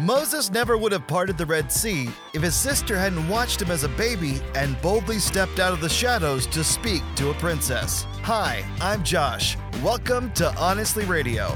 Moses never would have parted the Red Sea if his sister hadn't watched him as a baby and boldly stepped out of the shadows to speak to a princess. Hi, I'm Josh. Welcome to Honestly Radio.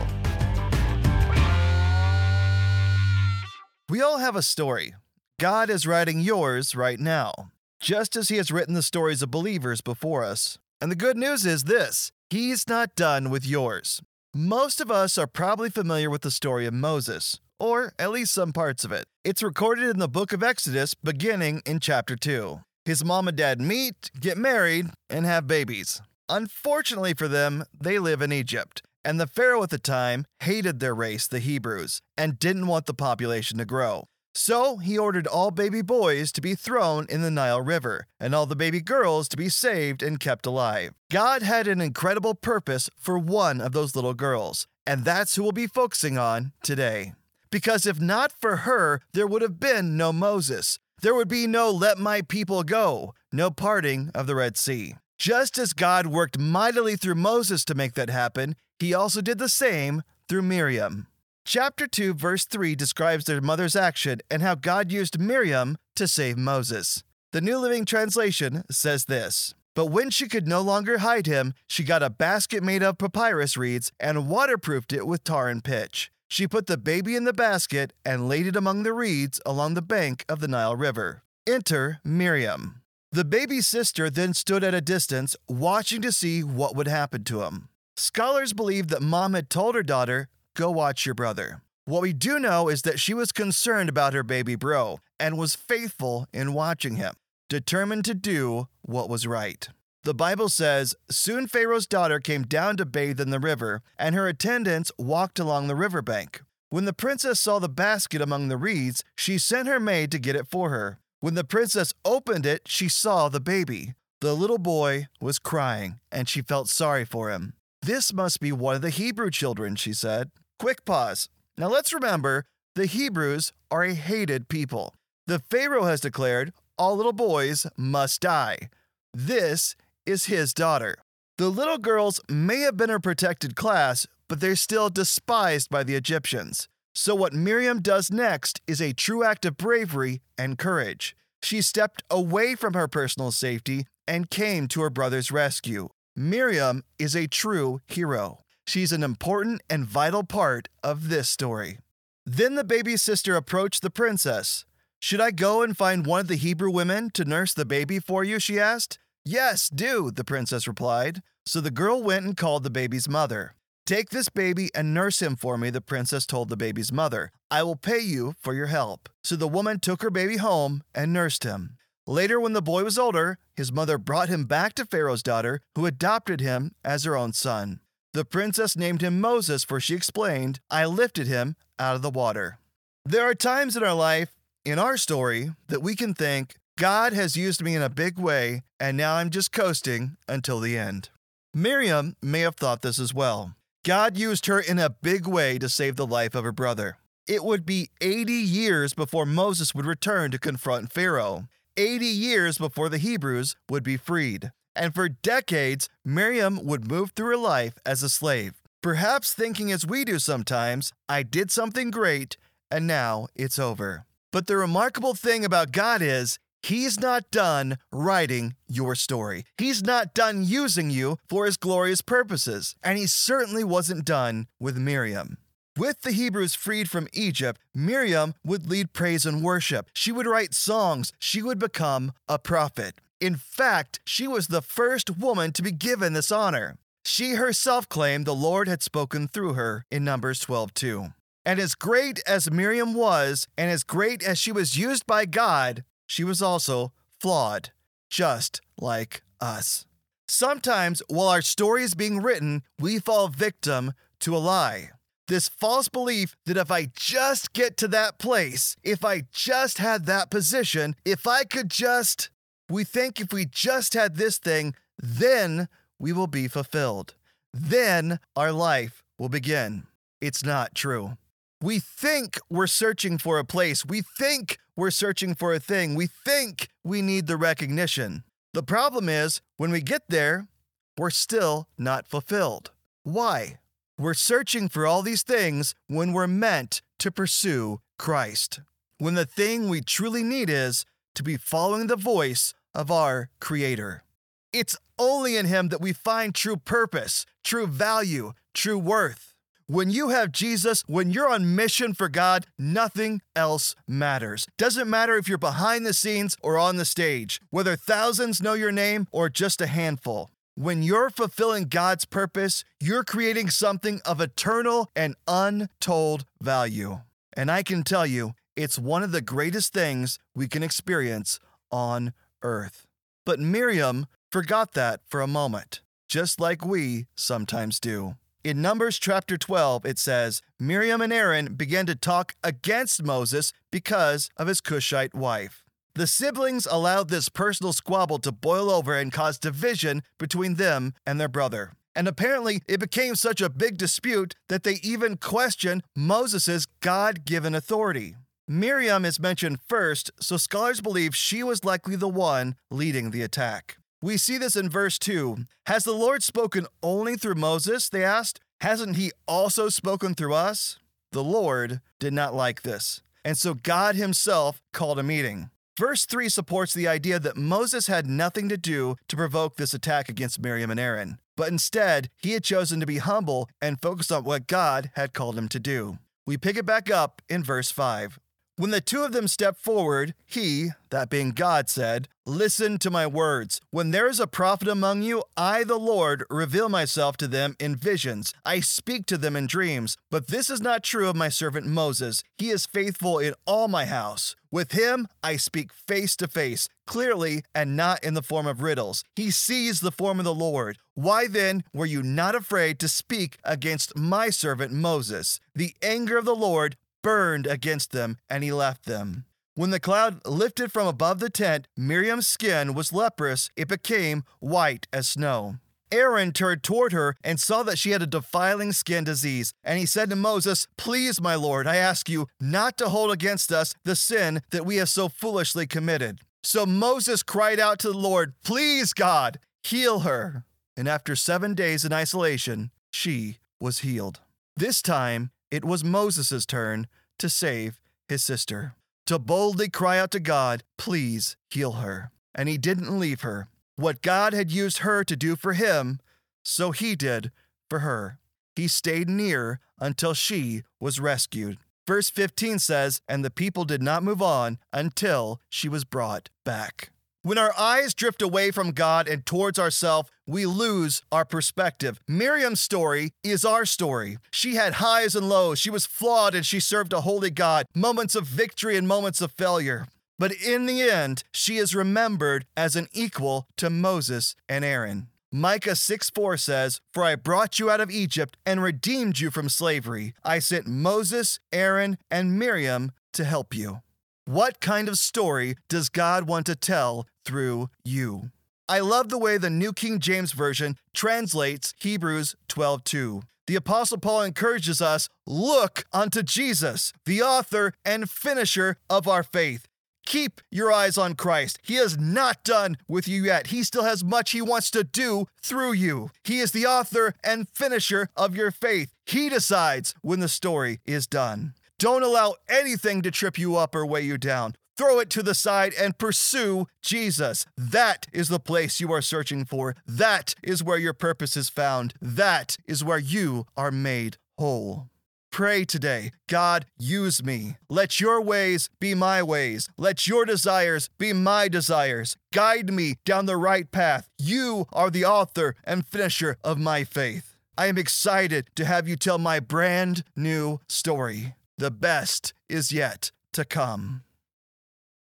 We all have a story. God is writing yours right now, just as He has written the stories of believers before us. And the good news is this He's not done with yours. Most of us are probably familiar with the story of Moses, or at least some parts of it. It's recorded in the book of Exodus, beginning in chapter 2. His mom and dad meet, get married, and have babies. Unfortunately for them, they live in Egypt, and the Pharaoh at the time hated their race, the Hebrews, and didn't want the population to grow. So he ordered all baby boys to be thrown in the Nile River, and all the baby girls to be saved and kept alive. God had an incredible purpose for one of those little girls, and that's who we'll be focusing on today because if not for her, there would have been no Moses. There would be no let my people go, no parting of the Red Sea. Just as God worked mightily through Moses to make that happen, he also did the same through Miriam. Chapter 2, verse 3 describes their mother's action and how God used Miriam to save Moses. The New Living Translation says this But when she could no longer hide him, she got a basket made of papyrus reeds and waterproofed it with tar and pitch. She put the baby in the basket and laid it among the reeds along the bank of the Nile River. Enter Miriam. The baby's sister then stood at a distance, watching to see what would happen to him. Scholars believe that mom had told her daughter, Go watch your brother. What we do know is that she was concerned about her baby bro and was faithful in watching him, determined to do what was right. The Bible says, Soon Pharaoh's daughter came down to bathe in the river, and her attendants walked along the riverbank. When the princess saw the basket among the reeds, she sent her maid to get it for her. When the princess opened it, she saw the baby. The little boy was crying, and she felt sorry for him. This must be one of the Hebrew children, she said. Quick pause. Now let's remember the Hebrews are a hated people. The Pharaoh has declared all little boys must die. This is his daughter. The little girls may have been a protected class, but they're still despised by the Egyptians. So, what Miriam does next is a true act of bravery and courage. She stepped away from her personal safety and came to her brother's rescue. Miriam is a true hero. She's an important and vital part of this story. Then the baby sister approached the princess. Should I go and find one of the Hebrew women to nurse the baby for you? she asked. Yes, do, the princess replied. So the girl went and called the baby's mother. Take this baby and nurse him for me, the princess told the baby's mother. I will pay you for your help. So the woman took her baby home and nursed him. Later, when the boy was older, his mother brought him back to Pharaoh's daughter, who adopted him as her own son. The princess named him Moses, for she explained, I lifted him out of the water. There are times in our life, in our story, that we can think, God has used me in a big way, and now I'm just coasting until the end. Miriam may have thought this as well. God used her in a big way to save the life of her brother. It would be 80 years before Moses would return to confront Pharaoh, 80 years before the Hebrews would be freed. And for decades, Miriam would move through her life as a slave, perhaps thinking as we do sometimes, I did something great, and now it's over. But the remarkable thing about God is, He's not done writing your story. He's not done using you for his glorious purposes. And he certainly wasn't done with Miriam. With the Hebrews freed from Egypt, Miriam would lead praise and worship. She would write songs. She would become a prophet. In fact, she was the first woman to be given this honor. She herself claimed the Lord had spoken through her in Numbers 12:2. And as great as Miriam was, and as great as she was used by God, she was also flawed, just like us. Sometimes, while our story is being written, we fall victim to a lie. This false belief that if I just get to that place, if I just had that position, if I could just, we think if we just had this thing, then we will be fulfilled. Then our life will begin. It's not true. We think we're searching for a place. We think we're searching for a thing. We think we need the recognition. The problem is, when we get there, we're still not fulfilled. Why? We're searching for all these things when we're meant to pursue Christ, when the thing we truly need is to be following the voice of our Creator. It's only in Him that we find true purpose, true value, true worth. When you have Jesus, when you're on mission for God, nothing else matters. Doesn't matter if you're behind the scenes or on the stage, whether thousands know your name or just a handful. When you're fulfilling God's purpose, you're creating something of eternal and untold value. And I can tell you, it's one of the greatest things we can experience on earth. But Miriam forgot that for a moment, just like we sometimes do. In Numbers chapter 12, it says Miriam and Aaron began to talk against Moses because of his Cushite wife. The siblings allowed this personal squabble to boil over and cause division between them and their brother. And apparently, it became such a big dispute that they even questioned Moses' God given authority. Miriam is mentioned first, so scholars believe she was likely the one leading the attack. We see this in verse 2. Has the Lord spoken only through Moses? They asked. Hasn't he also spoken through us? The Lord did not like this, and so God himself called a meeting. Verse 3 supports the idea that Moses had nothing to do to provoke this attack against Miriam and Aaron, but instead, he had chosen to be humble and focus on what God had called him to do. We pick it back up in verse 5. When the two of them stepped forward, he, that being God, said, Listen to my words. When there is a prophet among you, I, the Lord, reveal myself to them in visions. I speak to them in dreams. But this is not true of my servant Moses. He is faithful in all my house. With him, I speak face to face, clearly, and not in the form of riddles. He sees the form of the Lord. Why then were you not afraid to speak against my servant Moses? The anger of the Lord burned against them, and he left them. When the cloud lifted from above the tent, Miriam's skin was leprous, it became white as snow. Aaron turned toward her and saw that she had a defiling skin disease. And he said to Moses, Please, my Lord, I ask you not to hold against us the sin that we have so foolishly committed. So Moses cried out to the Lord, Please, God, heal her. And after seven days in isolation, she was healed. This time, it was Moses' turn to save his sister, to boldly cry out to God, Please heal her. And he didn't leave her. What God had used her to do for him, so he did for her. He stayed near until she was rescued. Verse 15 says, And the people did not move on until she was brought back. When our eyes drift away from God and towards ourselves, we lose our perspective. Miriam's story is our story. She had highs and lows. She was flawed and she served a holy God, moments of victory and moments of failure. But in the end, she is remembered as an equal to Moses and Aaron. Micah 6 4 says, For I brought you out of Egypt and redeemed you from slavery. I sent Moses, Aaron, and Miriam to help you. What kind of story does God want to tell through you? I love the way the New King James Version translates Hebrews 12:2. The apostle Paul encourages us, look unto Jesus, the author and finisher of our faith. Keep your eyes on Christ. He is not done with you yet. He still has much he wants to do through you. He is the author and finisher of your faith. He decides when the story is done. Don't allow anything to trip you up or weigh you down. Throw it to the side and pursue Jesus. That is the place you are searching for. That is where your purpose is found. That is where you are made whole. Pray today, God, use me. Let your ways be my ways. Let your desires be my desires. Guide me down the right path. You are the author and finisher of my faith. I am excited to have you tell my brand new story. The best is yet to come.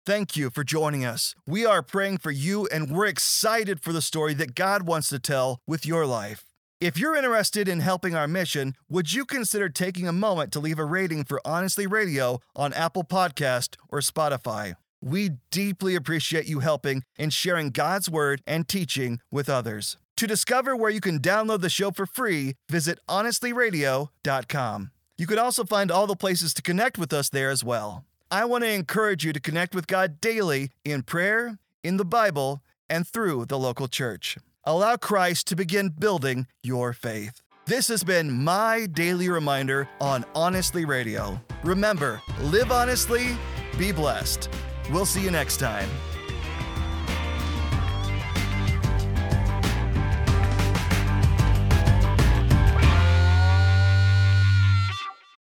Thank you for joining us. We are praying for you and we're excited for the story that God wants to tell with your life. If you're interested in helping our mission, would you consider taking a moment to leave a rating for Honestly Radio on Apple Podcast or Spotify? We deeply appreciate you helping and sharing God's word and teaching with others. To discover where you can download the show for free, visit honestlyradio.com. You can also find all the places to connect with us there as well. I want to encourage you to connect with God daily in prayer, in the Bible, and through the local church. Allow Christ to begin building your faith. This has been my daily reminder on Honestly Radio. Remember, live honestly, be blessed. We'll see you next time.